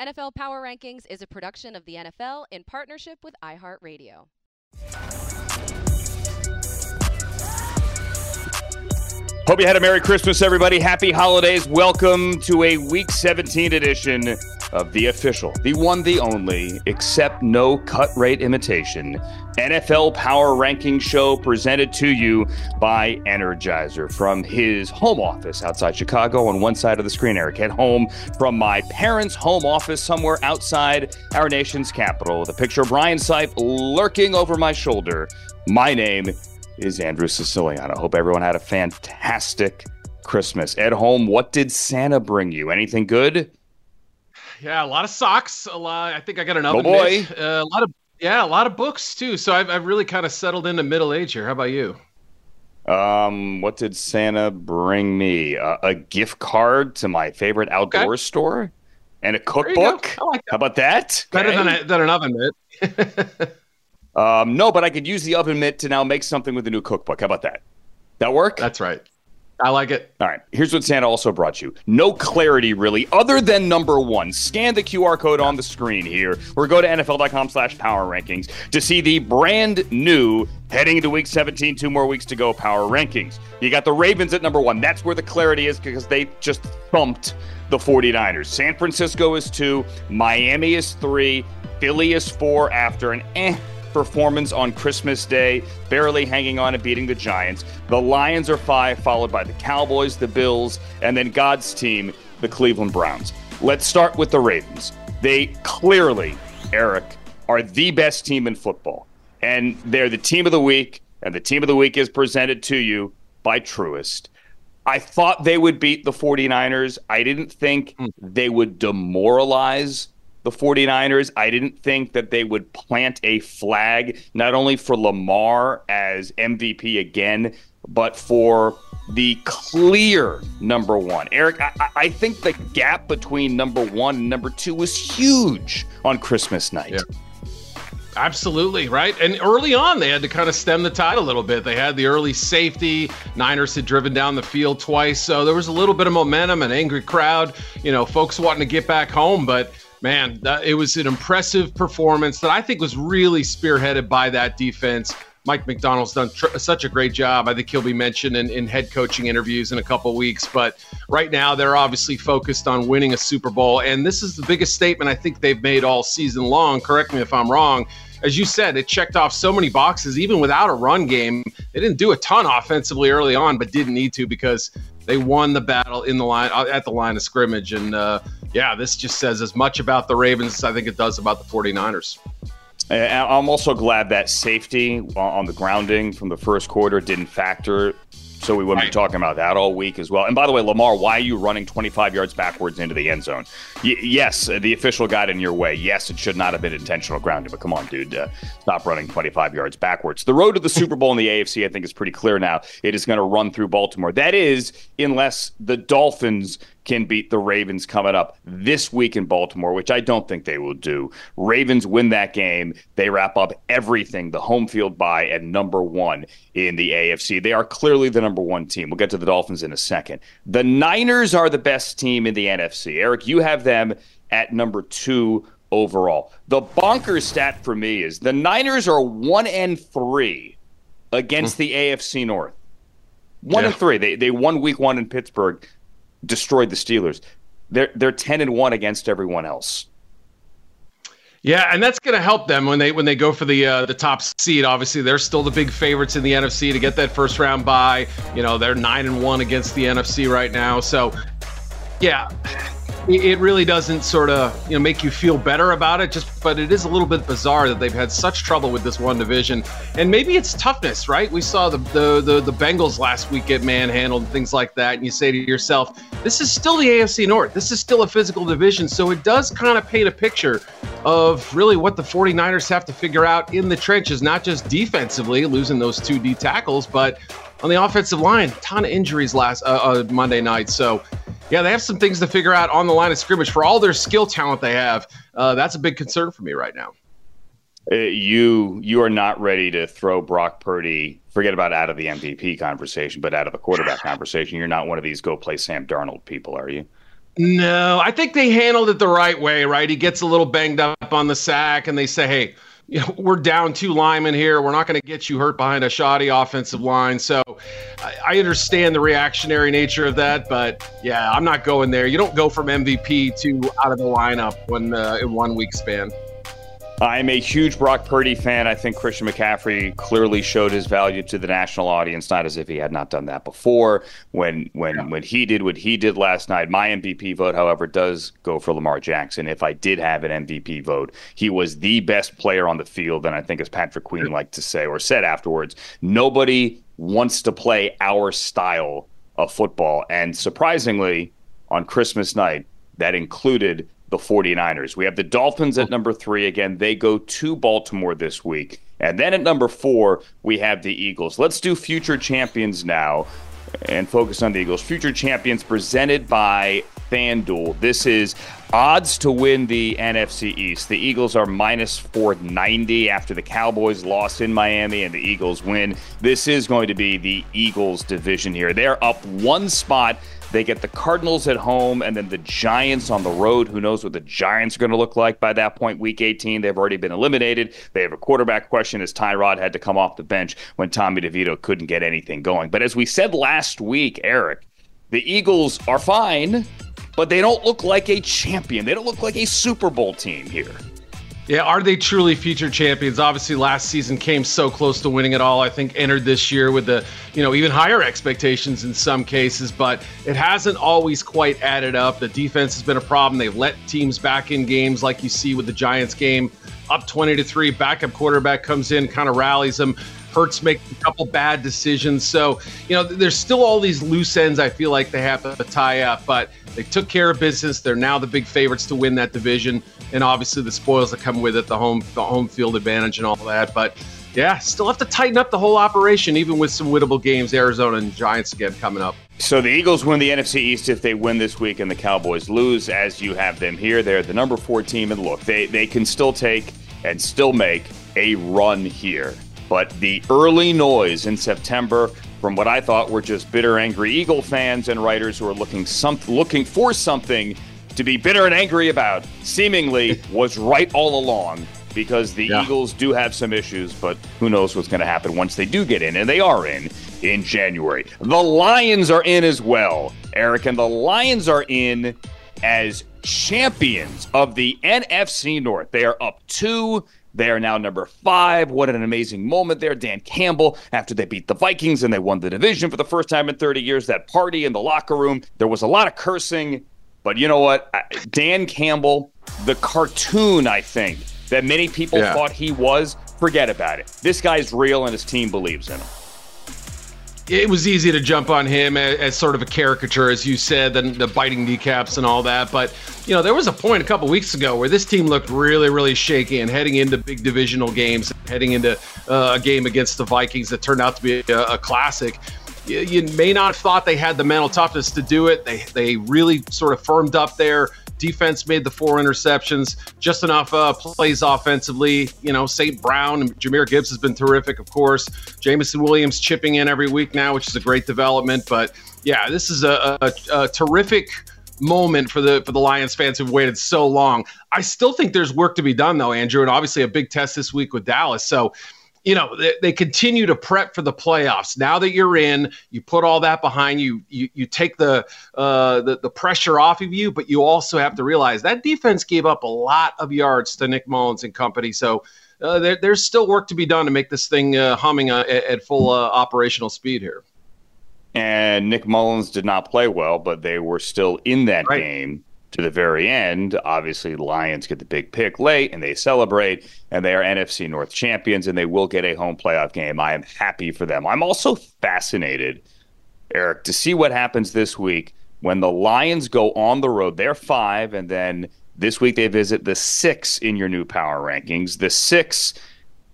NFL Power Rankings is a production of the NFL in partnership with iHeartRadio. Hope you had a Merry Christmas, everybody. Happy holidays. Welcome to a Week 17 edition of the official, the one, the only, except no cut rate imitation, NFL Power Ranking Show presented to you by Energizer from his home office outside Chicago on one side of the screen. Eric at home from my parents' home office somewhere outside our nation's capital. The picture of Brian Sipe lurking over my shoulder. My name is Andrew Siciliano. Hope everyone had a fantastic Christmas. At home, what did Santa bring you? Anything good? Yeah, a lot of socks. A lot. I think I got an Oh oven boy. mitt. Uh, a lot of yeah, a lot of books too. So I've, I've really kind of settled into middle age here. How about you? Um, what did Santa bring me? Uh, a gift card to my favorite outdoor store and a There you go. cookbook. Like. How about that? Better Okay. than a, than an oven mitt. Um, no, but I could use the oven mitt to now make something with the new cookbook. How about that? That work? That's right. I like it. All right. Here's what Santa also brought you. No clarity, really, other than number one. Scan the QR code on the screen here, or go to NFL.com slash power rankings to see the brand new heading into week 17, two more weeks to go power rankings. You got the Ravens at number one. That's where the clarity is because they just thumped the 49ers. San Francisco is two, Miami is three, Philly is four after an eh performance on Christmas Day, barely hanging on and beating the Giants. The Lions are five, followed by the Cowboys, the Bills, and then God's team, the Cleveland Browns. Let's start with the Ravens. They clearly, Eric, are the best team in football. And they're the team of the week, and the team of the week is presented to you by Truist. I thought they would beat the 49ers. I didn't think hmm. they would demoralize the 49ers. I didn't think that they would plant a flag, not only for Lamar as MVP again, but for the clear number one. Eric, I, I- think the gap between number one and number two was huge on Christmas night. Yeah. Absolutely, right? And early on, they had to kind of stem the tide a little bit. They had the early safety. Niners had driven down the field twice. So there was a little bit of momentum, an angry crowd, you know, folks wanting to get back home. But man, that, it was an impressive performance that I think was really spearheaded by that defense. Mike Macdonald's done tr- such a great job. I think he'll be mentioned in, in head coaching interviews in a couple weeks. But right now, they're obviously focused on winning a Super Bowl. And this is the biggest statement I think they've made all season long. Correct me if I'm wrong. As you said, it checked off so many boxes, even without a run game. They didn't do a ton offensively early on, but didn't need to because they won the battle in the line at the line of scrimmage. And uh, yeah, this just says as much about the Ravens as I think it does about the 49ers. And I'm also glad that safety on the grounding from the first quarter didn't factor. So we wouldn't be talking about that all week as well. And by the way, Lamar, why are you running 25 yards backwards into the end zone? Y- yes, the official got in your way. Yes, it should not have been intentional grounding, but come on, dude, uh, stop running 25 yards backwards. The road to the Super Bowl in the AFC, I think, is pretty clear now. It is going to run through Baltimore. That is, unless the Dolphins can beat the Ravens coming up this week in Baltimore, which I don't think they will do. Ravens win that game. They wrap up everything, the home field bye at number one in the AFC. They are clearly the number one team. We'll get to the Dolphins in a second. The Niners are the best team in the NFC. Eric, you have them at number two overall. The bonkers stat for me is the Niners are one and three against hmm. the AFC North. One yeah. and three. They they won week one in Pittsburgh destroyed the Steelers. They're they're ten and one against everyone else. Yeah, and that's going to help them when they when they go for the uh, the top seed. Obviously, they're still the big favorites in the NFC to get that first round bye. You know, they're nine and one against the NFC right now. So, yeah, it really doesn't sort of you know make you feel better about it just but it is a little bit bizarre that they've had such trouble with this one division. And maybe it's toughness right? We saw the the the, the bengals last week get manhandled and things like that and you say to yourself this is still the afc north. This is still a physical division. So it does kind of paint a picture of really what the 49ers have to figure out in the trenches not just defensively losing those two d tackles but on the offensive line ton of injuries last uh, uh, monday night. So yeah, they have some things to figure out on the line of scrimmage for all their skill talent they have. Uh, that's a big concern for me right now. Uh, you you are not ready to throw Brock Purdy. Forget about out of the MVP conversation, but out of the quarterback conversation. You're not one of these go play Sam Darnold people, are you? No, I think they handled it the right way. Right, he gets a little banged up on the sack, and they say, "Hey, you know, we're down two linemen here. We're not going to get you hurt behind a shoddy offensive line. So I, understand the reactionary nature of that, but yeah, I'm not going there. You don't go from MVP to out of the lineup when uh, in one week span. I'm a huge Brock Purdy fan. I think Christian McCaffrey clearly showed his value to the national audience, not as if he had not done that before. When when yeah. when he did what he did last night, my MVP vote, however, does go for Lamar Jackson. If I did have an MVP vote, he was the best player on the field, and I think, as Patrick Queen liked to say or said afterwards, nobody wants to play our style of football. And surprisingly, on Christmas night, that included the 49ers. We have the Dolphins at oh. number three. Again, they go to Baltimore this week. And then at number four, we have the Eagles. Let's do future champions now and focus on the Eagles. Future champions presented by FanDuel. This is odds to win the NFC East. The Eagles are minus 490 after the Cowboys lost in Miami and the Eagles win. This is going to be the Eagles division here. They're up one spot they get the Cardinals at home and then the Giants on the road. Who knows what the Giants are going to look like by that point, week 18? They've already been eliminated. They have a quarterback question as Tyrod had to come off the bench when Tommy DeVito couldn't get anything going. But as we said last week, Eric, the Eagles are fine, but they don't look like a champion. They don't look like a Super Bowl team here. Yeah, are they truly future champions? Obviously, last season came so close to winning it all. I think entered this year with the, you know, even higher expectations in some cases, but it hasn't always quite added up. The defense has been a problem. They've let teams back in games like you see with the Giants game, up 20 to 3. Backup quarterback comes in, kind of rallies them. Hurts make a couple bad decisions. So, you know, there's still all these loose ends I feel like they have to tie up, but they took care of business. They're now the big favorites to win that division and obviously the spoils that come with it, the home the home field advantage and all that. But yeah, still have to tighten up the whole operation, even with some winnable games. Arizona and Giants again coming up. So the Eagles win the NFC East if they win this week, and the Cowboys lose, as you have them here. They're the number four team, and look, they they can still take and still make a run here. But the early noise in September from what I thought were just bitter, angry Eagle fans and writers who are looking some, looking for something to be bitter and angry about seemingly was right all along because the yeah. Eagles do have some issues, but who knows what's going to happen once they do get in, and they are in in January. The Lions are in as well, Eric, and the Lions are in as champions of the NFC North. They are up two. They are now number five. What an amazing moment there. Dan Campbell, after they beat the Vikings and they won the division for the first time in 30 years, that party in the locker room, there was a lot of cursing but you know what? Dan Campbell, the cartoon, I think, that many people yeah. thought he was, forget about it. This guy's real and his team believes in him. It was easy to jump on him as, as sort of a caricature, as you said, the, the biting kneecaps and all that. But, you know, there was a point a couple weeks ago where this team looked really, really shaky and heading into big divisional games, heading into uh, a game against the Vikings that turned out to be a, a classic you, you may not have thought they had the mental toughness to do it. They they really sort of firmed up there. Defense made the four interceptions, just enough uh, plays offensively. You know, St. Brown and Jahmyr Gibbs has been terrific, of course. Jameson Williams chipping in every week now, which is a great development. But yeah, this is a, a, a terrific moment for the for the Lions fans who've waited so long. I still think there's work to be done though, Andrew, and obviously a big test this week with Dallas. So, you know, they, they continue to prep for the playoffs. Now that you're in, you put all that behind you. You you take the uh, the the pressure off of you, but you also have to realize that defense gave up a lot of yards to Nick Mullens and company. So. Uh, there, there's still work to be done to make this thing uh, humming uh, at, at, full uh, operational speed here and Nick Mullens did not play well, but they were still in that right. game to the very end. Obviously, the Lions get the big pick late and they celebrate, and they are NFC North champions, and they will get a home playoff game. I am happy for them. I'm also fascinated, Eric, to see what happens this week when the Lions go on the road. They're five, and then this week they visit the six in your new power rankings. The six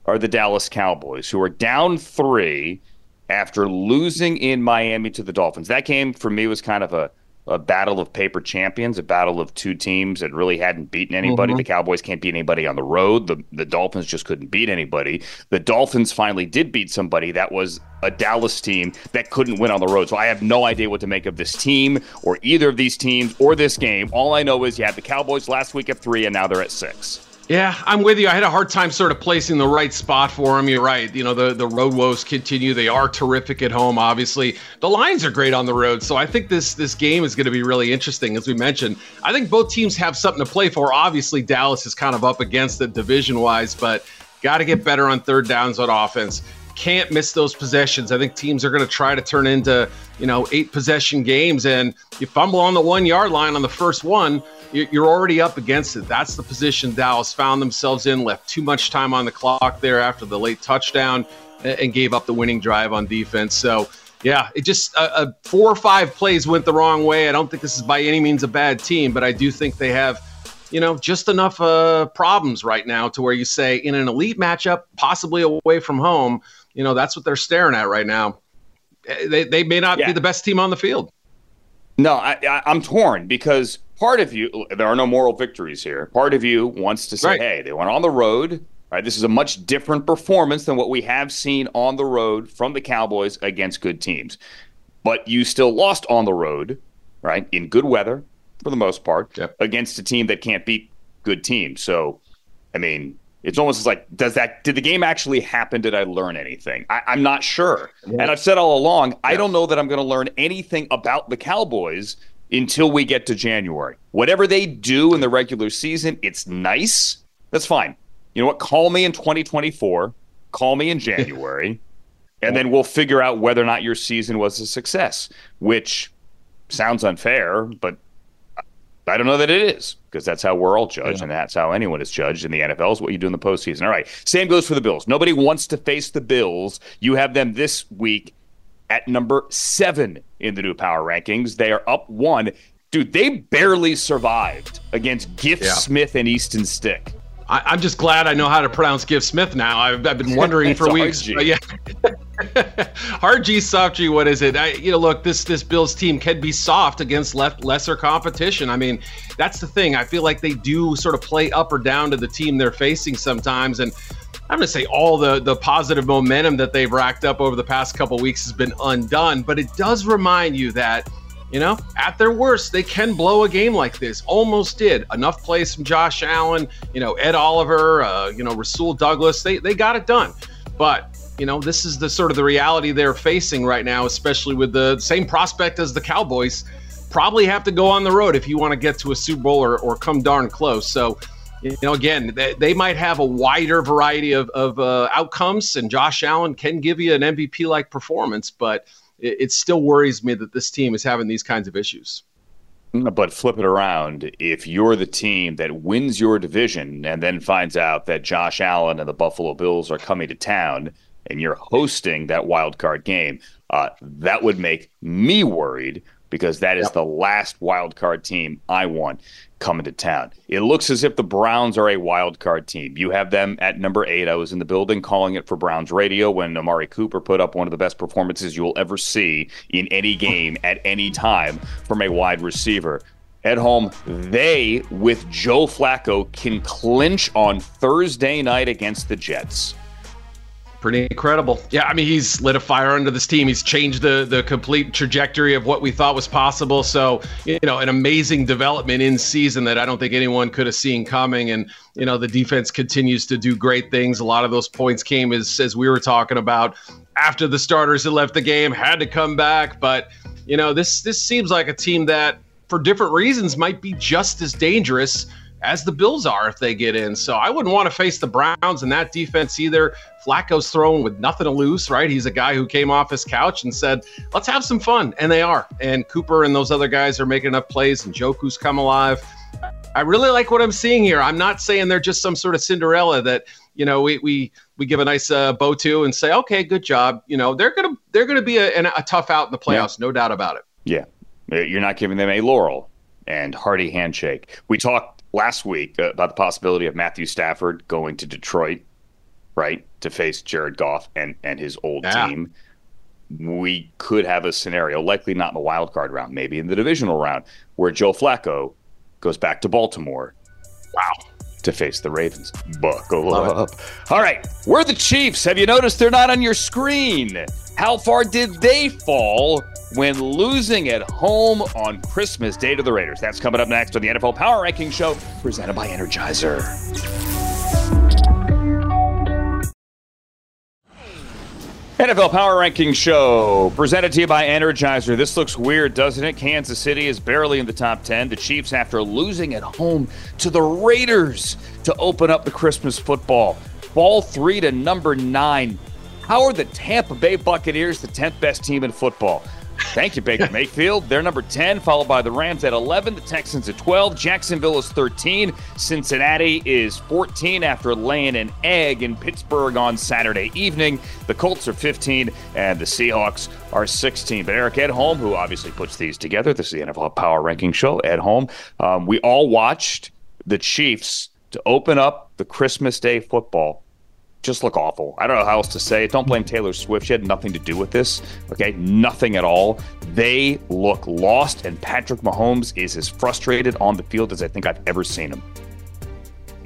are the Dallas Cowboys, who are down three after losing in Miami to the Dolphins. That game for me was kind of a, a battle of paper champions, a battle of two teams that really hadn't beaten anybody. Mm-hmm. The Cowboys can't beat anybody on the road. The the Dolphins just couldn't beat anybody. The Dolphins finally did beat somebody that was a Dallas team that couldn't win on the road. So I have no idea what to make of this team or either of these teams or this game. All I know is you had the Cowboys last week at three and now they're at six. Yeah, I'm with you. I had a hard time sort of placing the right spot for them. You're right. You know, the, the road woes continue. They are terrific at home, obviously. The Lions are great on the road. So I think this this game is going to be really interesting. As we mentioned, I think both teams have something to play for. Obviously, Dallas is kind of up against it division wise, but got to get better on third downs on offense. Can't miss those possessions. I think teams are going to try to turn into, you know, eight possession games. And you fumble on the one yard line on the first one, you're already up against it. That's the position Dallas found themselves in, left too much time on the clock there after the late touchdown and gave up the winning drive on defense. So, yeah, it just uh, uh, four or five plays went the wrong way. I don't think this is by any means a bad team, but I do think they have, you know, just enough uh, problems right now to where you say in an elite matchup, possibly away from home, you know, that's what they're staring at right now. Eh, they, they may not yeah. be the best team on the field. No, I, I, I'm torn because part of you, there are no moral victories here. Part of you wants to say, right. hey, they went on the road. Right, this is a much different performance than what we have seen on the road from the Cowboys against good teams. But you still lost on the road, right, in good weather for the most part, yep. against a team that can't beat good teams. So, I mean, it's almost like, does that did the game actually happen? Did I learn anything? I, am not sure. Yeah. And I've said all along, yeah. I don't know that I'm going to learn anything about the Cowboys until we get to January. Whatever they do in the regular season, it's nice. That's fine. You know what? Call me in 2024. Call me in January. and then we'll figure out whether or not your season was a success, which sounds unfair, but I don't know that it is because that's how we're all judged yeah. and that's how anyone is judged in the NFL is what you do in the postseason. All right. Same goes for the Bills. Nobody wants to face the Bills. You have them this week at number seven in the new power rankings. They are up one. Dude, they barely survived against Giff yeah. Smith and Easton Stick. I, am just glad I know how to pronounce Giff Smith now. I've, I've been wondering for weeks. Hard G. yeah, hard G, soft G. What is it? I, you know, look, this this Bills team can be soft against left lesser competition. I mean, that's the thing. I feel like they do sort of play up or down to the team they're facing sometimes, and I'm going to say all the the positive momentum that they've racked up over the past couple weeks has been undone. But it does remind you that you know, at their worst, they can blow a game like this. Almost did. Enough plays from Josh Allen, you know, Ed Oliver, uh, you know, Rasul Douglas. They they got it done. But you know, this is the sort of the reality they're facing right now, especially with the same prospect as the Cowboys. Probably have to go on the road if you want to get to a Super Bowl or, or come darn close. So you know, again, they, they might have a wider variety of, of uh, outcomes, and Josh Allen can give you an MVP like performance, but it, it, still worries me that this team is having these kinds of issues. But flip it around. If you're the team that wins your division and then finds out that Josh Allen and the Buffalo Bills are coming to town and you're hosting that wild card game, uh, that would make me worried because that is yep. the last wild card team I want coming to town. It looks as if the Browns are a wild card team. You have them at number eight. I was in the building calling it for Browns radio when Amari Cooper put up one of the best performances you'll ever see in any game at any time from a wide receiver. At home, they, with Joe Flacco, can clinch on Thursday night against the Jets pretty incredible. Yeah, I mean, he's lit a fire under this team. He's changed the the complete trajectory of what we thought was possible. So, you know, an amazing development in season that I don't think anyone could have seen coming. And you know, the defense continues to do great things. A lot of those points came as as we were talking about after the starters had left the game, had to come back. But you know, this this seems like a team that, for different reasons, might be just as dangerous as the Bills are if they get in. So I wouldn't want to face the Browns in that defense either. Flacco's throwing with nothing to lose, right? He's a guy who came off his couch and said, let's have some fun. And they are. And Cooper and those other guys are making enough plays, and Njoku's come alive. I really like what I'm seeing here. I'm not saying they're just some sort of Cinderella that you know we we we give a nice uh, bow to and say, okay, good job. You know they're gonna they're gonna be a, a tough out in the playoffs, yeah. no doubt about it. Yeah, you're not giving them a laurel and hearty handshake. We talked last week uh, about the possibility of Matthew Stafford going to Detroit, right, to face Jared Goff and and his old yeah. team. We could have a scenario, likely not in the wild card round, maybe in the divisional round, where Joe Flacco goes back to Baltimore. Wow. To face the Ravens. Buckle Love up. It. All right. We're the Chiefs. Have you noticed they're not on your screen? How far did they fall when losing at home on Christmas Day to the Raiders. That's coming up next on the NFL Power Ranking Show, presented by Energizer. NFL Power Ranking Show, presented to you by Energizer. This looks weird, doesn't it? Kansas City is barely in the top 10. The Chiefs, after losing at home to the Raiders to open up the Christmas football, fall three to number nine. How are the Tampa Bay Buccaneers the 10th best team in football? Thank you, Baker Mayfield. They're number 10, followed by the Rams at 11, the Texans at 12, Jacksonville is 13, Cincinnati is 14 after laying an egg in Pittsburgh on Saturday evening. The Colts are 15, and the Seahawks are 16. But Eric Edholm, who obviously puts these together, this is the NFL Power Ranking Show, Edholm, um, we all watched the Chiefs to open up the Christmas Day football just look awful. I don't know how else to say it. Don't blame Taylor Swift. She had nothing to do with this. Okay, nothing at all. They look lost, and Patrick Mahomes is as frustrated on the field as I think I've ever seen him.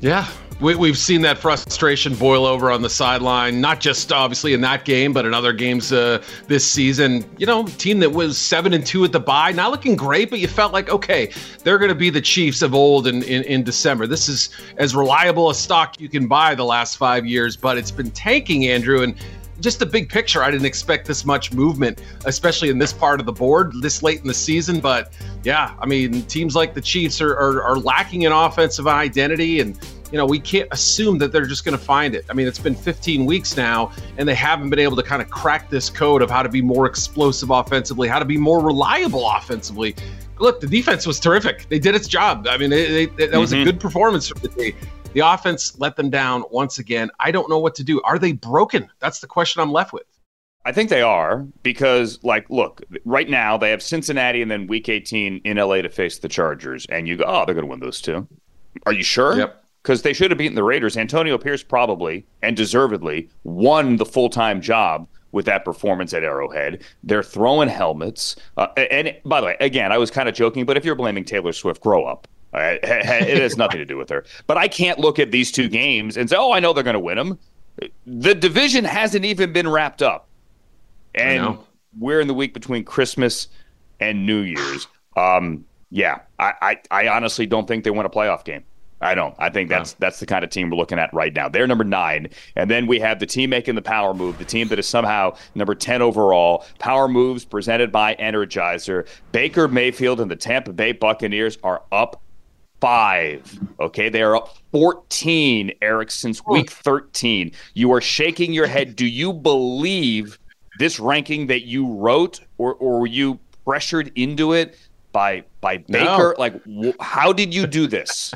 Yeah, we, have seen that frustration boil over on the sideline, not just obviously in that game, but in other games uh, this season. You know, team that was seven and two at the bye, not looking great, but you felt like okay, they're going to be the Chiefs of old in, in in December. This is as reliable a stock you can buy the last five years, but it's been tanking, Andrew, and just the big picture, I didn't expect this much movement, especially in this part of the board this late in the season. But yeah, I mean, teams like the Chiefs are, are, are lacking an offensive identity and you know, we can't assume that they're just going to find it. I mean, it's been 15 weeks now, and they haven't been able to kind of crack this code of how to be more explosive offensively, how to be more reliable offensively. Look, the defense was terrific. They did its job. I mean, they, they, that was mm-hmm. a good performance from the day. The offense let them down once again. I don't know what to do. Are they broken? That's the question I'm left with. I think they are because, like, look, right now they have Cincinnati and then Week 18 in LA to face the Chargers, and you go, oh, they're going to win those two. Are you sure? Yep because they should have beaten the Raiders. Antonio Pierce probably and deservedly won the full time job with that performance at Arrowhead. They're throwing helmets. Uh, and by the way, again, I was kind of joking, but if you're blaming Taylor Swift, grow up. Right? It has nothing to do with her. But I can't look at these two games and say, oh, I know they're going to win them. The division hasn't even been wrapped up. And we're in the week between Christmas and New Year's. Um, yeah, I, I, I honestly don't think they win a playoff game. I don't. I think that's yeah. that's the kind of team we're looking at right now. They're number nine, and then we have the team making the power move, the team that is somehow number ten overall. Power moves presented by Energizer. Baker Mayfield and the Tampa Bay Buccaneers are up five. Okay, they are up fourteen, Eric, since week thirteen. You are shaking your head. Do you believe this ranking that you wrote, or or were you pressured into it by by Baker? No. Like, wh- how did you do this?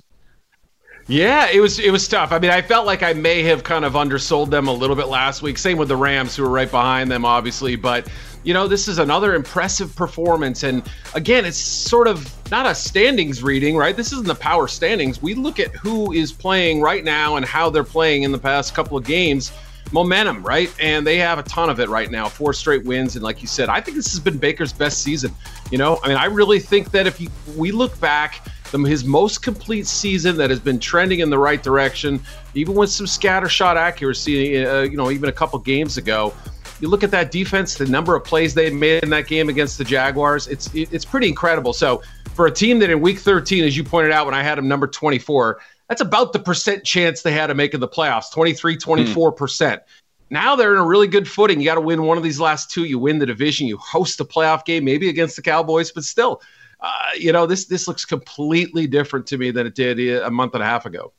Yeah, it was it was tough. I mean, I felt like I may have kind of undersold them a little bit last week. Same with the Rams, who were right behind them, obviously. But you know, this is another impressive performance. And again, it's sort of not a standings reading, right? This isn't the power standings. We look at who is playing right now and how they're playing in the past couple of games. Momentum, right? And they have a ton of it right now. Four straight wins, and like you said, I think this has been Baker's best season. You know, I mean, I really think that if you, we look back, his most complete season that has been trending in the right direction, even with some scatter shot accuracy, uh, you know, even a couple games ago you look at that defense, the number of plays they made in that game against the Jaguars, it's it's pretty incredible. So for a team that in week 13, as you pointed out when I had them number 24, that's about the percent chance they had of making the playoffs 23, 24 percent. Now they're in a really good footing. You got to win one of these last two. You win the division. You host a playoff game, maybe against the Cowboys, but still, uh, you know this this looks completely different to me than it did a month and a half ago.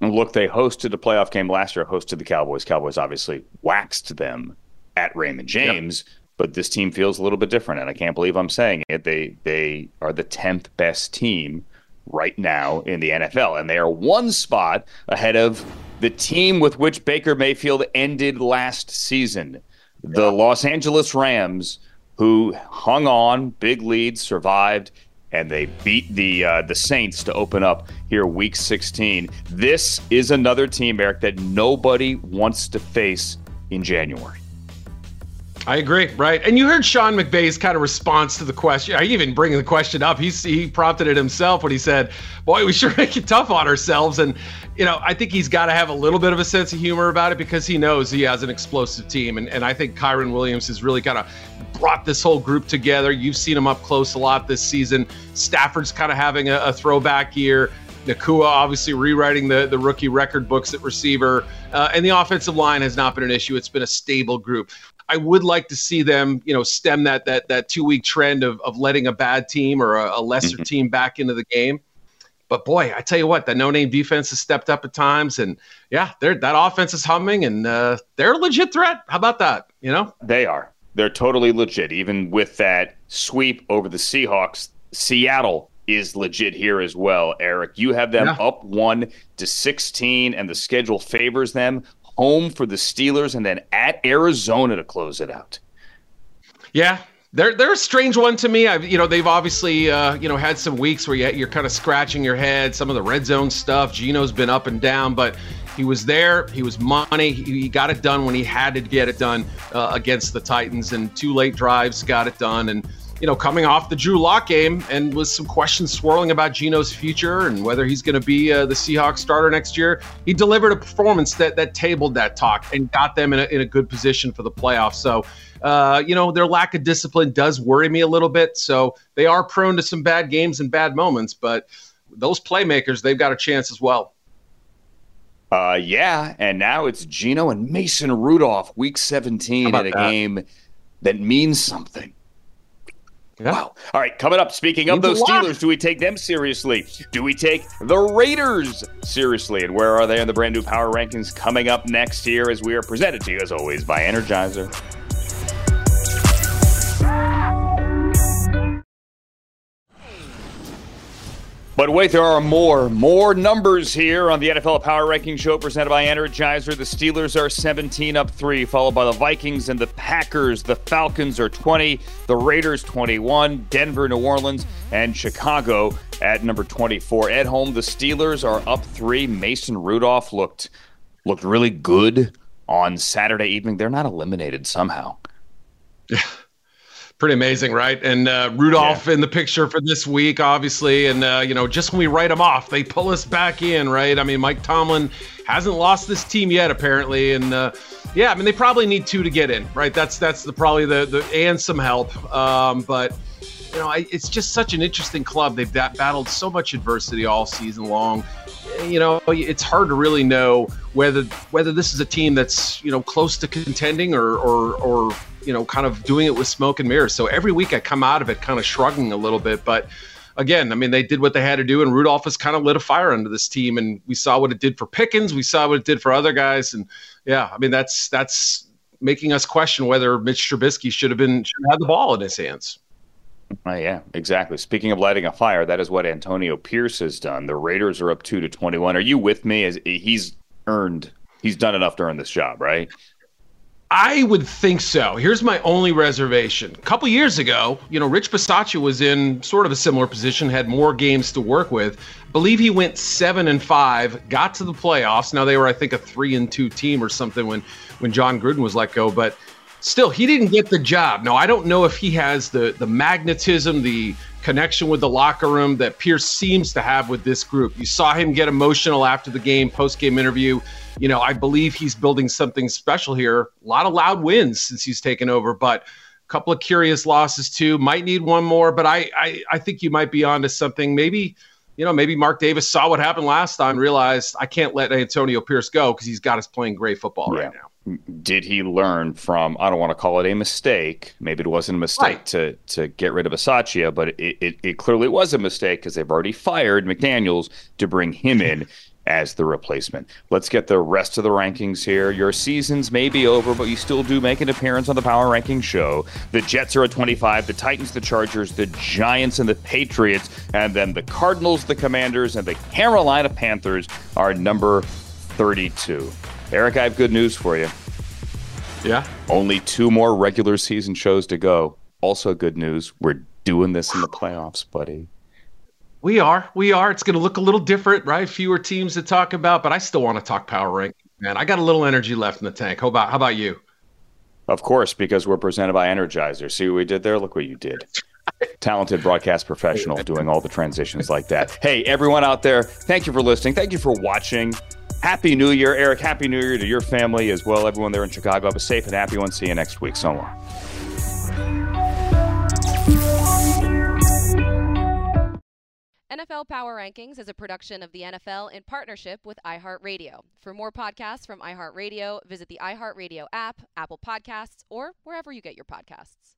And look, they hosted a playoff game last year. Hosted the Cowboys. Cowboys obviously waxed them at Raymond James. Yep. But this team feels a little bit different, and I can't believe I'm saying it. They they are the tenth best team right now in the NFL, and they are one spot ahead of the team with which Baker Mayfield ended last season, the Los Angeles Rams, who hung on, big lead, survived, and they beat the uh, the Saints to open up here Week 16. This is another team, Eric, that nobody wants to face in January. I agree, right? And you heard Sean McVay's kind of response to the question. I even bringing the question up. He he prompted it himself when he said, "Boy, we sure make it tough on ourselves." And you know, I think he's got to have a little bit of a sense of humor about it because he knows he has an explosive team, and and I think Kyren Williams has really kind of brought this whole group together. You've seen him up close a lot this season. Stafford's kind of having a, a throwback year. Nacua obviously rewriting the, the rookie record books at receiver, uh, and the offensive line has not been an issue. It's been a stable group. I would like to see them, you know, stem that that that two week trend of of letting a bad team or a, a lesser mm-hmm. team back into the game. But boy, I tell you what, that no name defense has stepped up at times, and yeah, they're that offense is humming, and uh, they're a legit threat. How about that? You know, they are. They're totally legit, even with that sweep over the Seahawks. Seattle is legit here as well, Eric. You have them yeah. up one to 16, and the schedule favors them home for the Steelers and then at Arizona to close it out. Yeah, they're they're a strange one to me. I've you know they've obviously uh, you know had some weeks where you, you're kind of scratching your head. Some of the red zone stuff. Geno's been up and down, but he was there. He was money. He, he got it done when he had to get it done uh, against the Titans, and two late drives got it done. And you know, coming off the Drew Lock game and with some questions swirling about Geno's future and whether he's going to be uh, the Seahawks starter next year, he delivered a performance that that tabled that talk and got them in a, in a good position for the playoffs. So, uh, you know, their lack of discipline does worry me a little bit. So they are prone to some bad games and bad moments, but those playmakers, they've got a chance as well. Uh, yeah, and now it's Geno and Mason Rudolph, Week 17 at a that? game that means something. Yeah. Wow. All right, coming up, speaking of those Steelers, do we take them seriously? Do we take the Raiders seriously? And where are they in the brand new power rankings coming up next here as we are presented to you, as always, by Energizer? But wait, there are more, more numbers here on the NFL Power Ranking Show presented by Energizer. The Steelers are 17 up three, followed by the Vikings and the Packers. The Falcons are 20, the Raiders 21, Denver, New Orleans, and Chicago at number 24. At home, the Steelers are up three. Mason Rudolph looked looked really good on Saturday evening. They're not eliminated somehow. Pretty amazing, right? And uh, Rudolph yeah. in the picture for this week, obviously. And, uh, you know, just when we write them off, they pull us back in, right? I mean, Mike Tomlin hasn't lost this team yet, apparently. And, uh, yeah, I mean, they probably need two to get in, right? That's that's the probably the, the and some help. Um, but, you know, I, it's just such an interesting club. They've battled so much adversity all season long. You know, it's hard to really know whether whether this is a team that's you know close to contending or or, or you know, kind of doing it with smoke and mirrors. So every week I come out of it kind of shrugging a little bit. But again, I mean, they did what they had to do, and Rudolph has kind of lit a fire under this team. And we saw what it did for Pickens. We saw what it did for other guys. And yeah, I mean, that's that's making us question whether Mitch Trubisky should have been should have had the ball in his hands. Uh, yeah, exactly. Speaking of lighting a fire, that is what Antonio Pierce has done. The Raiders are up two to twenty-one. Are you with me? As he's earned, he's done enough to earn this job, right? I would think so. Here's my only reservation. A couple years ago, you know, Rich Bisaccia was in sort of a similar position, had more games to work with. I believe he went seven and five, got to the playoffs. Now they were, I think, a three and two team or something when when Jon Gruden was let go, but still, he didn't get the job. Now I don't know if he has the the magnetism, the connection with the locker room that Pierce seems to have with this group. You saw him get emotional after the game, post game interview you know, I believe he's building something special here. A lot of loud wins since he's taken over, but a couple of curious losses too. Might need one more, but I I, I think you might be onto something. Maybe you know, maybe Mark Davis saw what happened last time, realized I can't let Antonio Pierce go because he's got us playing great football yeah. right now. Did he learn from? I don't want to call it a mistake. Maybe it wasn't a mistake right. to to get rid of Bisaccia, but it, it, it clearly was a mistake because they've already fired McDaniels to bring him in as the replacement. Let's get the rest of the rankings here. Your seasons may be over, but you still do make an appearance on the Power Ranking show. The Jets are at 25, the Titans, the Chargers, the Giants, and the Patriots, and then the Cardinals, the Commanders, and the Carolina Panthers are number 32. Eric, I have good news for you. Yeah. Only two more regular season shows to go. Also, good news. We're doing this in the playoffs, buddy. We are. We are. It's going to look a little different, right? Fewer teams to talk about, but I still want to talk power rank. Man, I got a little energy left in the tank. How about how about you? Of course, because we're presented by Energizer. See what we did there? Look what you did. Talented broadcast professional doing all the transitions like that. Hey, everyone out there, thank you for listening. Thank you for watching. Happy New Year, Eric. Happy New Year to your family as well. Everyone there in Chicago. Have a safe and happy one. See you next week. So long. NFL Power Rankings is a production of the NFL in partnership with iHeartRadio. For more podcasts from iHeartRadio, visit the iHeartRadio app, Apple Podcasts, or wherever you get your podcasts.